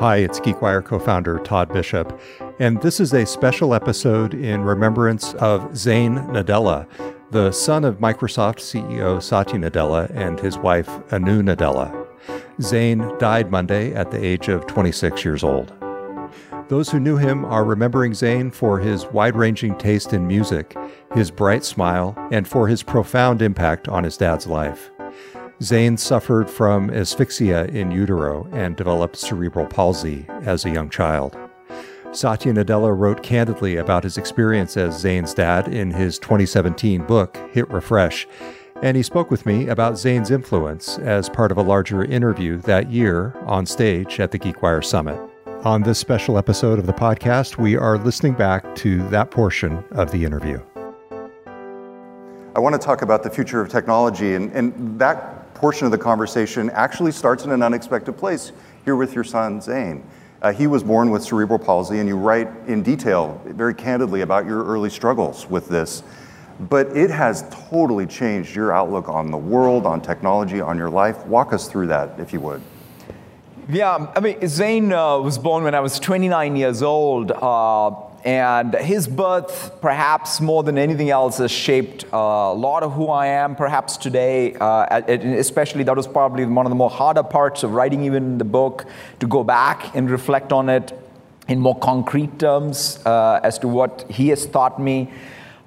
Hi, it's GeekWire co founder Todd Bishop, and this is a special episode in remembrance of Zain Nadella, the son of Microsoft CEO Satya Nadella and his wife Anu Nadella. Zain died Monday at the age of 26 years old. Those who knew him are remembering Zain for his wide ranging taste in music, his bright smile, and for his profound impact on his dad's life. Zain suffered from asphyxia in utero and developed cerebral palsy as a young child. Satya Nadella wrote candidly about his experience as Zain's dad in his 2017 book, Hit Refresh, and he spoke with me about Zain's influence as part of a larger interview that year on stage at the GeekWire Summit. On this special episode of the podcast, we are listening back to that portion of the interview. I want to talk about the future of technology, and, and that portion of the conversation actually starts in an unexpected place here with your son, Zain. Uh, he was born with cerebral palsy, and you write in detail, very candidly, about your early struggles with this. But it has totally changed your outlook on the world, on technology, on your life. Walk us through that, if you would. Yeah, I mean, Zain uh, was born when I was 29 years old. Uh, and his birth, perhaps more than anything else, has shaped uh, a lot of who I am, perhaps today. Uh, especially, that was probably one of the more harder parts of writing even the book, to go back and reflect on it in more concrete terms uh, as to what he has taught me.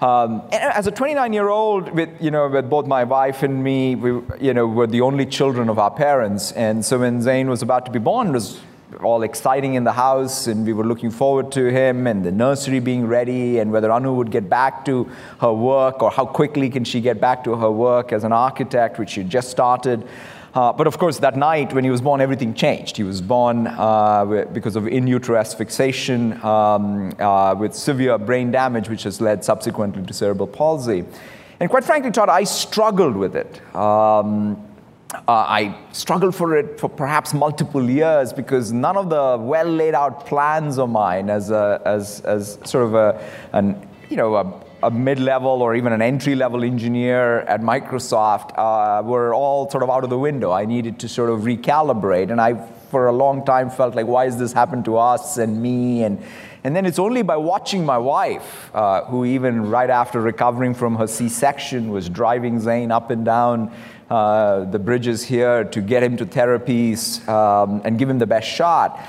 Um, as a 29 year old, with, you know, with both my wife and me, we you know, were the only children of our parents. And so when Zain was about to be born, was all exciting in the house, and we were looking forward to him and the nursery being ready, and whether Anu would get back to her work or how quickly can she get back to her work as an architect, which she just started. Uh, but of course, that night when he was born, everything changed. He was born uh, because of in utero asphyxiation um, uh, with severe brain damage, which has led subsequently to cerebral palsy. And quite frankly, Todd, I struggled with it. Um, uh, I struggled for it for perhaps multiple years because none of the well laid out plans of mine as, a, as, as sort of a, an, you know, a, a mid level or even an entry level engineer at Microsoft uh, were all sort of out of the window. I needed to sort of recalibrate. And I, for a long time, felt like, why has this happened to us and me? And, and then it's only by watching my wife, uh, who even right after recovering from her C section was driving Zain up and down uh, the bridges here to get him to therapies um, and give him the best shot.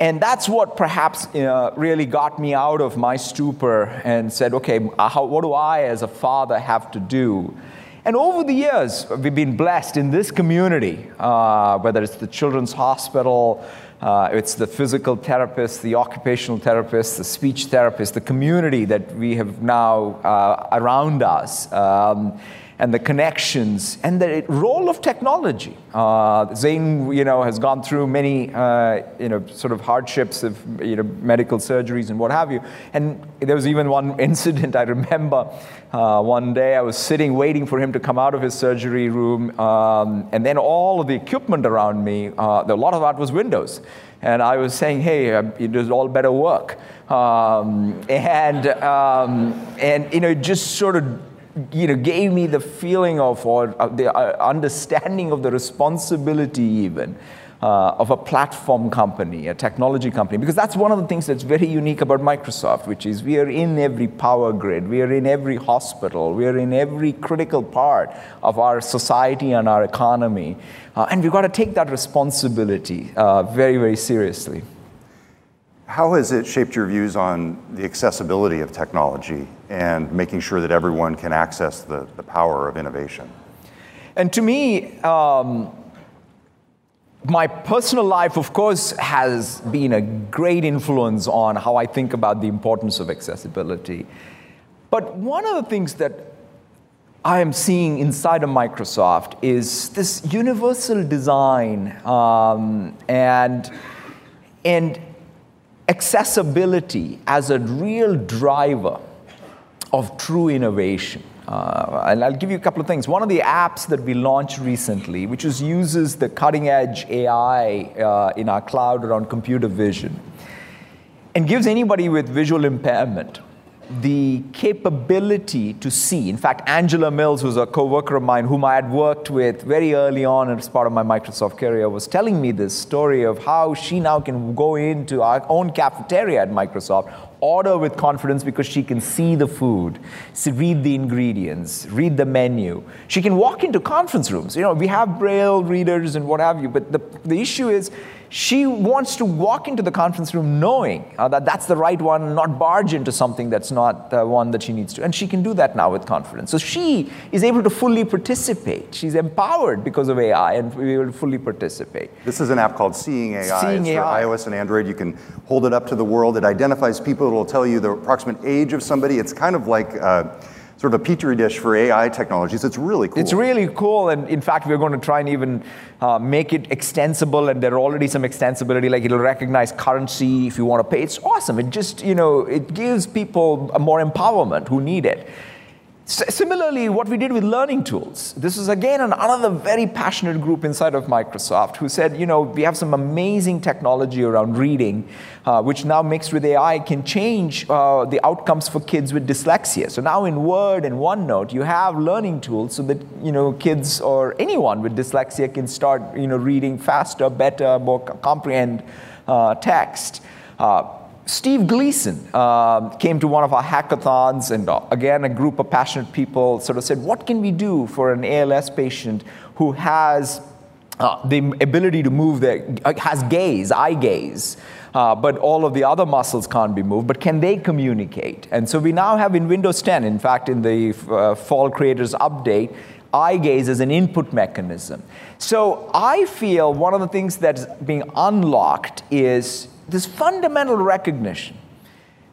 And that's what perhaps uh, really got me out of my stupor and said, okay, uh, how, what do I as a father have to do? And over the years, we've been blessed in this community, uh, whether it's the Children's Hospital, uh, it's the physical therapists, the occupational therapists, the speech therapists, the community that we have now uh, around us. Um, and the connections and the role of technology. Uh, Zain, you know, has gone through many, uh, you know, sort of hardships of, you know, medical surgeries and what have you. And there was even one incident I remember. Uh, one day I was sitting waiting for him to come out of his surgery room, um, and then all of the equipment around me, uh, a lot of that was Windows. And I was saying, hey, uh, it does all better work. Um, and, um, and, you know, just sort of you know, gave me the feeling of, or uh, the uh, understanding of the responsibility even uh, of a platform company, a technology company, because that's one of the things that's very unique about Microsoft, which is we are in every power grid, we are in every hospital, we are in every critical part of our society and our economy. Uh, and we've got to take that responsibility uh, very, very seriously. How has it shaped your views on the accessibility of technology and making sure that everyone can access the, the power of innovation? And to me, um, my personal life, of course, has been a great influence on how I think about the importance of accessibility. But one of the things that I am seeing inside of Microsoft is this universal design um, and, and accessibility as a real driver of true innovation. Uh, and I'll give you a couple of things. One of the apps that we launched recently, which is, uses the cutting edge AI uh, in our cloud around computer vision, and gives anybody with visual impairment the capability to see. In fact, Angela Mills, who's a co-worker of mine, whom I had worked with very early on as part of my Microsoft career, was telling me this story of how she now can go into our own cafeteria at Microsoft, order with confidence because she can see the food, see, read the ingredients, read the menu. She can walk into conference rooms. You know, we have braille readers and what have you, but the, the issue is she wants to walk into the conference room knowing uh, that that's the right one, not barge into something that's not the one that she needs to. And she can do that now with confidence. So she is able to fully participate. She's empowered because of AI and we will fully participate. This is an app called Seeing AI. Seeing it's for AI. iOS and Android. You can hold it up to the world. It identifies people. It will tell you the approximate age of somebody. It's kind of like uh, sort of a petri dish for AI technologies. It's really cool. It's really cool, and in fact, we're going to try and even uh, make it extensible. And there are already some extensibility, like it'll recognize currency if you want to pay. It's awesome. It just you know it gives people more empowerment who need it. Similarly, what we did with learning tools. This is again an- another very passionate group inside of Microsoft who said, you know, we have some amazing technology around reading, uh, which now mixed with AI can change uh, the outcomes for kids with dyslexia. So now in Word and OneNote, you have learning tools so that you know kids or anyone with dyslexia can start, you know, reading faster, better, more comprehend uh, text. Uh, Steve Gleason um, came to one of our hackathons, and uh, again, a group of passionate people sort of said, What can we do for an ALS patient who has uh, the ability to move their, uh, has gaze, eye gaze, uh, but all of the other muscles can't be moved, but can they communicate? And so we now have in Windows 10, in fact, in the uh, Fall Creators Update, eye gaze as an input mechanism. So I feel one of the things that's being unlocked is this fundamental recognition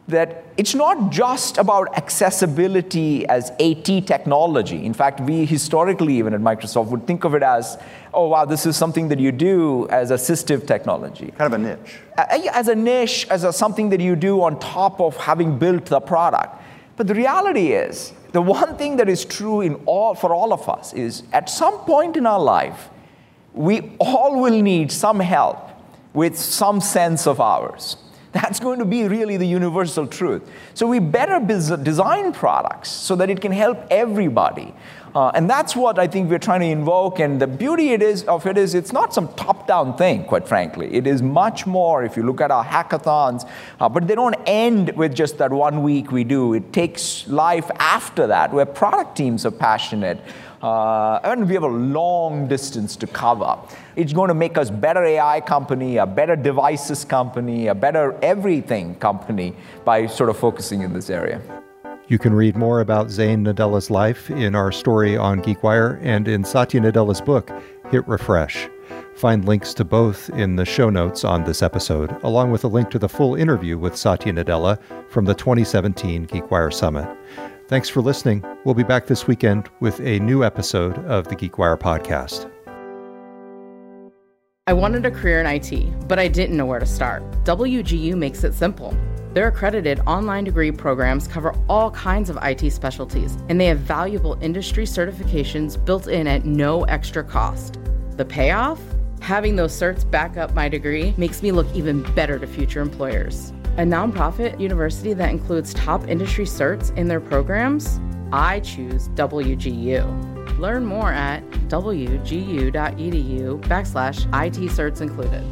that it's not just about accessibility as AT technology. In fact, we historically, even at Microsoft, would think of it as, oh, wow, this is something that you do as assistive technology. kind of a niche. As a niche, as a, something that you do on top of having built the product. But the reality is, the one thing that is true in all, for all of us is at some point in our life, we all will need some help with some sense of ours. That's going to be really the universal truth. So we better design products so that it can help everybody. Uh, and that's what I think we're trying to invoke. And the beauty it is, of it is, it's not some top down thing, quite frankly. It is much more, if you look at our hackathons, uh, but they don't end with just that one week we do. It takes life after that, where product teams are passionate. Uh, and we have a long distance to cover. It's going to make us better AI company, a better devices company, a better everything company by sort of focusing in this area. You can read more about Zain Nadella's life in our story on GeekWire and in Satya Nadella's book, Hit Refresh. Find links to both in the show notes on this episode, along with a link to the full interview with Satya Nadella from the 2017 GeekWire Summit. Thanks for listening. We'll be back this weekend with a new episode of the GeekWire podcast. I wanted a career in IT, but I didn't know where to start. WGU makes it simple. Their accredited online degree programs cover all kinds of IT specialties, and they have valuable industry certifications built in at no extra cost. The payoff? Having those certs back up my degree makes me look even better to future employers. A nonprofit university that includes top industry certs in their programs? I choose WGU. Learn more at wgu.edu backslash IT certs included.